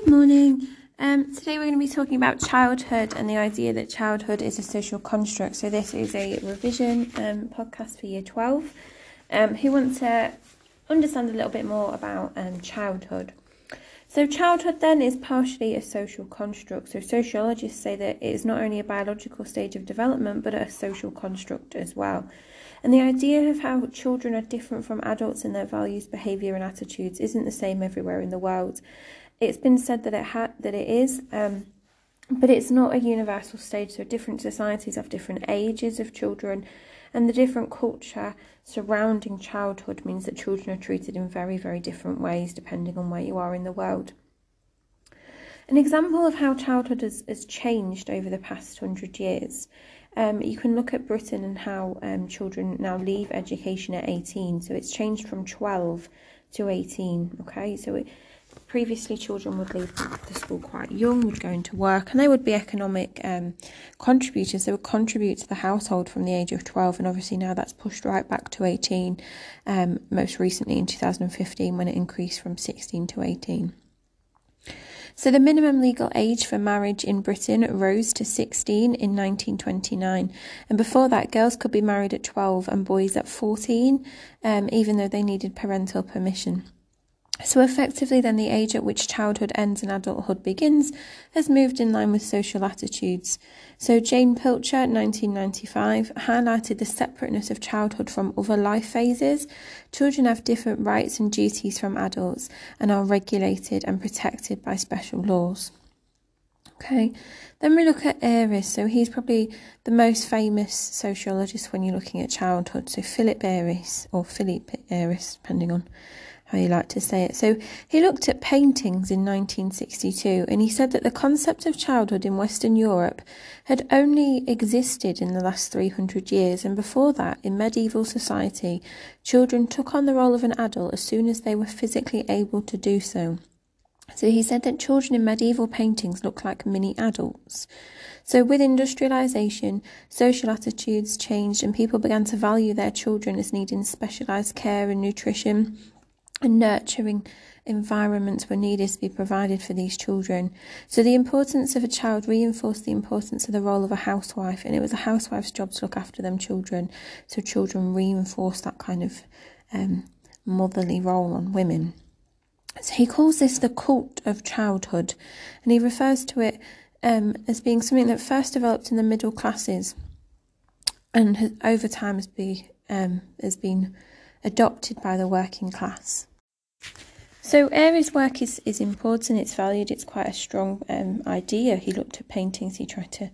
Good morning. Um, today we're going to be talking about childhood and the idea that childhood is a social construct. So this is a revision um, podcast for Year 12 um, who want to understand a little bit more about um, childhood. So childhood then is partially a social construct. So sociologists say that it is not only a biological stage of development but a social construct as well. And the idea of how children are different from adults in their values, behaviour, and attitudes isn't the same everywhere in the world. It's been said that it ha- that it is, um, but it's not a universal stage. So different societies have different ages of children, and the different culture surrounding childhood means that children are treated in very, very different ways depending on where you are in the world. An example of how childhood has, has changed over the past hundred years um, you can look at Britain and how um, children now leave education at 18. So it's changed from 12 to 18. Okay, so it, previously children would leave the school quite young, would go into work, and they would be economic um, contributors. They would contribute to the household from the age of 12, and obviously now that's pushed right back to 18, um, most recently in 2015 when it increased from 16 to 18. So the minimum legal age for marriage in Britain rose to 16 in 1929. And before that, girls could be married at 12 and boys at 14, um, even though they needed parental permission. So, effectively, then the age at which childhood ends and adulthood begins has moved in line with social attitudes. So, Jane Pilcher, 1995, highlighted the separateness of childhood from other life phases. Children have different rights and duties from adults and are regulated and protected by special laws. Okay, then we look at Ariès. So, he's probably the most famous sociologist when you're looking at childhood. So, Philip Ariès, or Philippe Ariès, depending on how you like to say it. So he looked at paintings in 1962 and he said that the concept of childhood in Western Europe had only existed in the last 300 years, and before that, in medieval society, children took on the role of an adult as soon as they were physically able to do so. So he said that children in medieval paintings looked like mini adults. So, with industrialisation, social attitudes changed and people began to value their children as needing specialised care and nutrition and nurturing environments were needed to be provided for these children. So the importance of a child reinforced the importance of the role of a housewife, and it was a housewife's job to look after them children. So children reinforced that kind of um, motherly role on women. So he calls this the cult of childhood, and he refers to it um, as being something that first developed in the middle classes, and has, over time has, be, um, has been adopted by the working class. So Ariès' work is, is important, it's valued, it's quite a strong um, idea. He looked at paintings, he tried to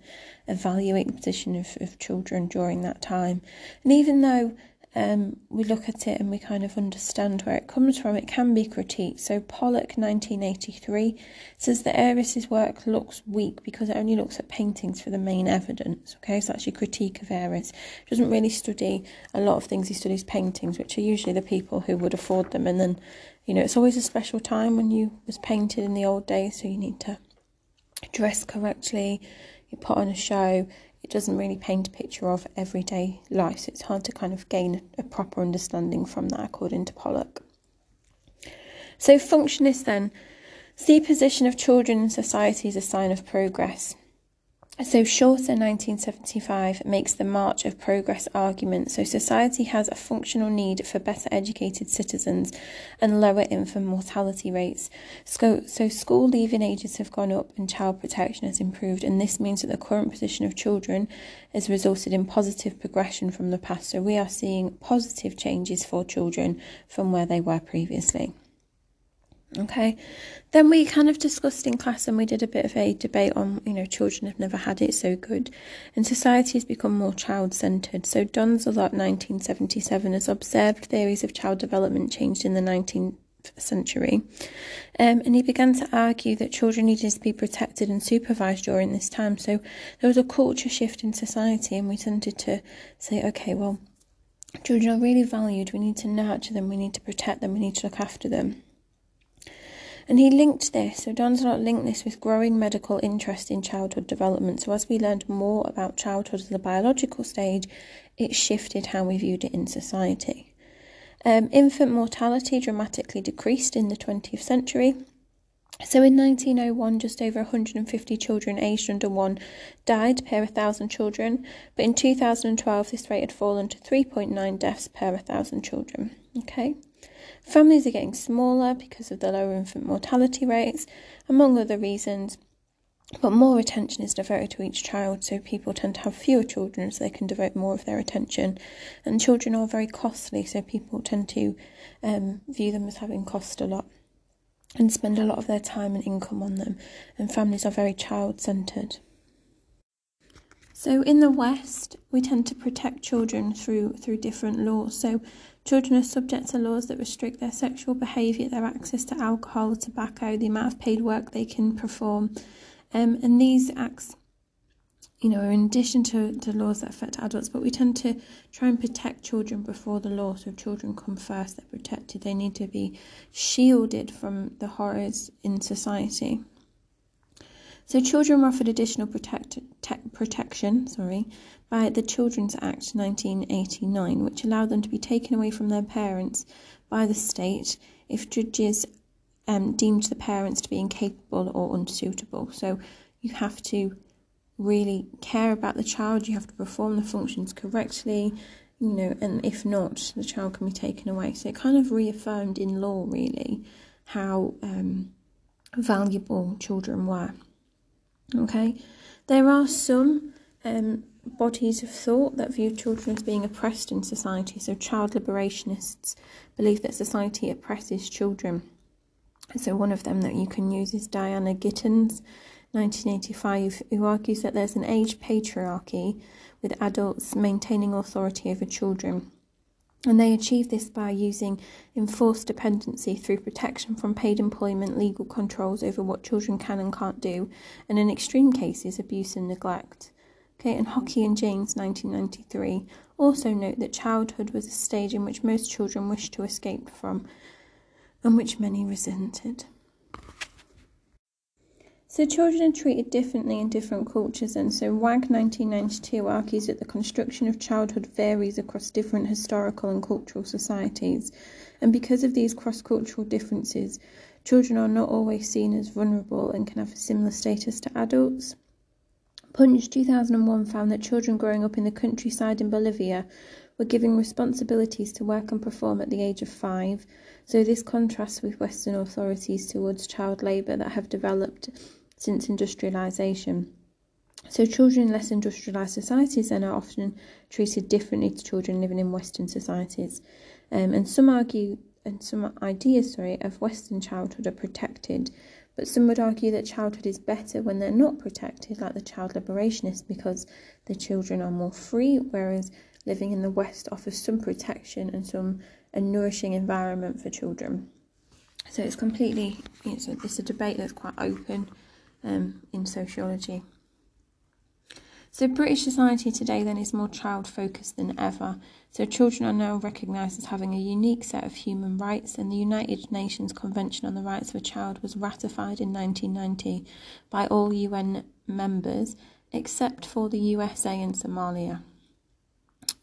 evaluate the position of, of children during that time. And even though um, we look at it and we kind of understand where it comes from, it can be critiqued. So Pollock, 1983, says that Ariès' work looks weak because it only looks at paintings for the main evidence. Okay, so your critique of Ariès Doesn't really study a lot of things. He studies paintings, which are usually the people who would afford them, and then you know, it's always a special time when you was painted in the old days, so you need to dress correctly, you put on a show. It doesn't really paint a picture of everyday life, so it's hard to kind of gain a proper understanding from that, according to Pollock. So, functionists then see position of children in society as a sign of progress. So, Shorter 1975 makes the March of Progress argument. So, society has a functional need for better educated citizens and lower infant mortality rates. So, so, school leaving ages have gone up and child protection has improved, and this means that the current position of children has resulted in positive progression from the past. So, we are seeing positive changes for children from where they were previously. Okay, then we kind of discussed in class and we did a bit of a debate on, you know, children have never had it so good and society has become more child centred. So Donzelot 1977 has observed theories of child development changed in the 19th century. Um, and he began to argue that children needed to be protected and supervised during this time. So there was a culture shift in society, and we tended to say, okay, well, children are really valued. We need to nurture them, we need to protect them, we need to look after them. And he linked this, so Donzelot linked this with growing medical interest in childhood development. So as we learned more about childhood as a biological stage, it shifted how we viewed it in society. Um, infant mortality dramatically decreased in the 20th century. So in 1901, just over 150 children aged under one died per 1,000 children, but in 2012, this rate had fallen to 3.9 deaths per 1,000 children. Okay. Families are getting smaller because of the lower infant mortality rates, among other reasons. But more attention is devoted to each child, so people tend to have fewer children so they can devote more of their attention. And children are very costly, so people tend to um, view them as having cost a lot and spend a lot of their time and income on them, and families are very child centred. So in the West, we tend to protect children through through different laws. So children are subject to laws that restrict their sexual behaviour, their access to alcohol, tobacco, the amount of paid work they can perform, um, and these acts you know, are in addition to, the laws that affect adults, but we tend to try and protect children before the law. So if children come first, they're protected. They need to be shielded from the horrors in society. So children were offered additional protect, te- protection, sorry, by the Children's Act 1989, which allowed them to be taken away from their parents by the state if judges um, deemed the parents to be incapable or unsuitable. So you have to really care about the child, you have to perform the functions correctly, you know, and if not, the child can be taken away. So it kind of reaffirmed in law, really, how um, valuable children were. Okay, there are some um, bodies of thought that view children as being oppressed in society. So, child liberationists believe that society oppresses children. So, one of them that you can use is Diana Gittins. 1985, who argues that there's an age patriarchy with adults maintaining authority over children. And they achieve this by using enforced dependency through protection from paid employment, legal controls over what children can and can't do, and in extreme cases, abuse and neglect. Okay, and Hockey and James, 1993, also note that childhood was a stage in which most children wished to escape from, and which many resented. So children are treated differently in different cultures, and so Wagg 1992 argues that the construction of childhood varies across different historical and cultural societies, and because of these cross-cultural differences, children are not always seen as vulnerable and can have a similar status to adults. Punch 2001 found that children growing up in the countryside in Bolivia were given responsibilities to work and perform at the age of five, so this contrasts with Western authorities towards child labour that have developed since industrialisation. So, children in less industrialised societies then are often treated differently to children living in Western societies. Um, and some argue, and some ideas, sorry, of Western childhood are protected, but some would argue that childhood is better when they're not protected, like the child liberationists, because the children are more free, whereas living in the West offers some protection and some a nourishing environment for children. So it's completely, it's a, it's a debate that's quite open um, in sociology. So, British society today then is more child focused than ever. So, children are now recognised as having a unique set of human rights, and the United Nations Convention on the Rights of a Child was ratified in 1990 by all UN members except for the USA and Somalia.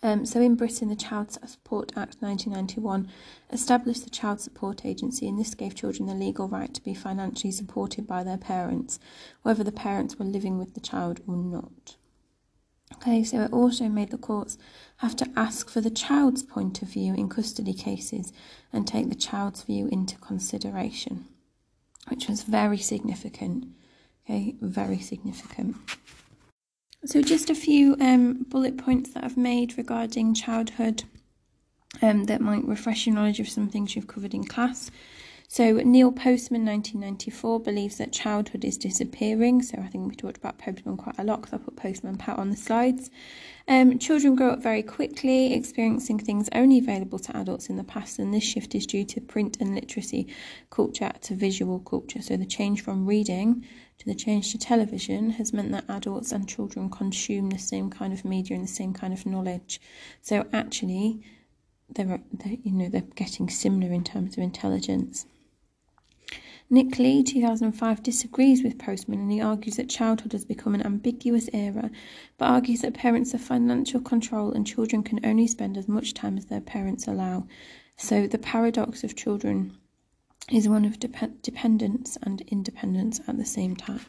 Um, so in Britain, the Child Support Act 1991 established the Child Support Agency, and this gave children the legal right to be financially supported by their parents, whether the parents were living with the child or not. Okay, so it also made the courts have to ask for the child's point of view in custody cases and take the child's view into consideration, which was very significant. Okay, very significant. So, just a few um, bullet points that I've made regarding childhood um, that might refresh your knowledge of some things you've covered in class. So, Neil Postman, 1994, believes that childhood is disappearing. So, I think we talked about Postman quite a lot because I put Postman Pat on the slides. Um, children grow up very quickly, experiencing things only available to adults in the past, and this shift is due to print and literacy culture to visual culture. So, the change from reading to the change to television has meant that adults and children consume the same kind of media and the same kind of knowledge. So actually, they're, they're you know they're getting similar in terms of intelligence. Nick Lee, 2005, disagrees with Postman and he argues that childhood has become an ambiguous era, but argues that parents have financial control and children can only spend as much time as their parents allow. So, the paradox of children is one of dep- dependence and independence at the same time.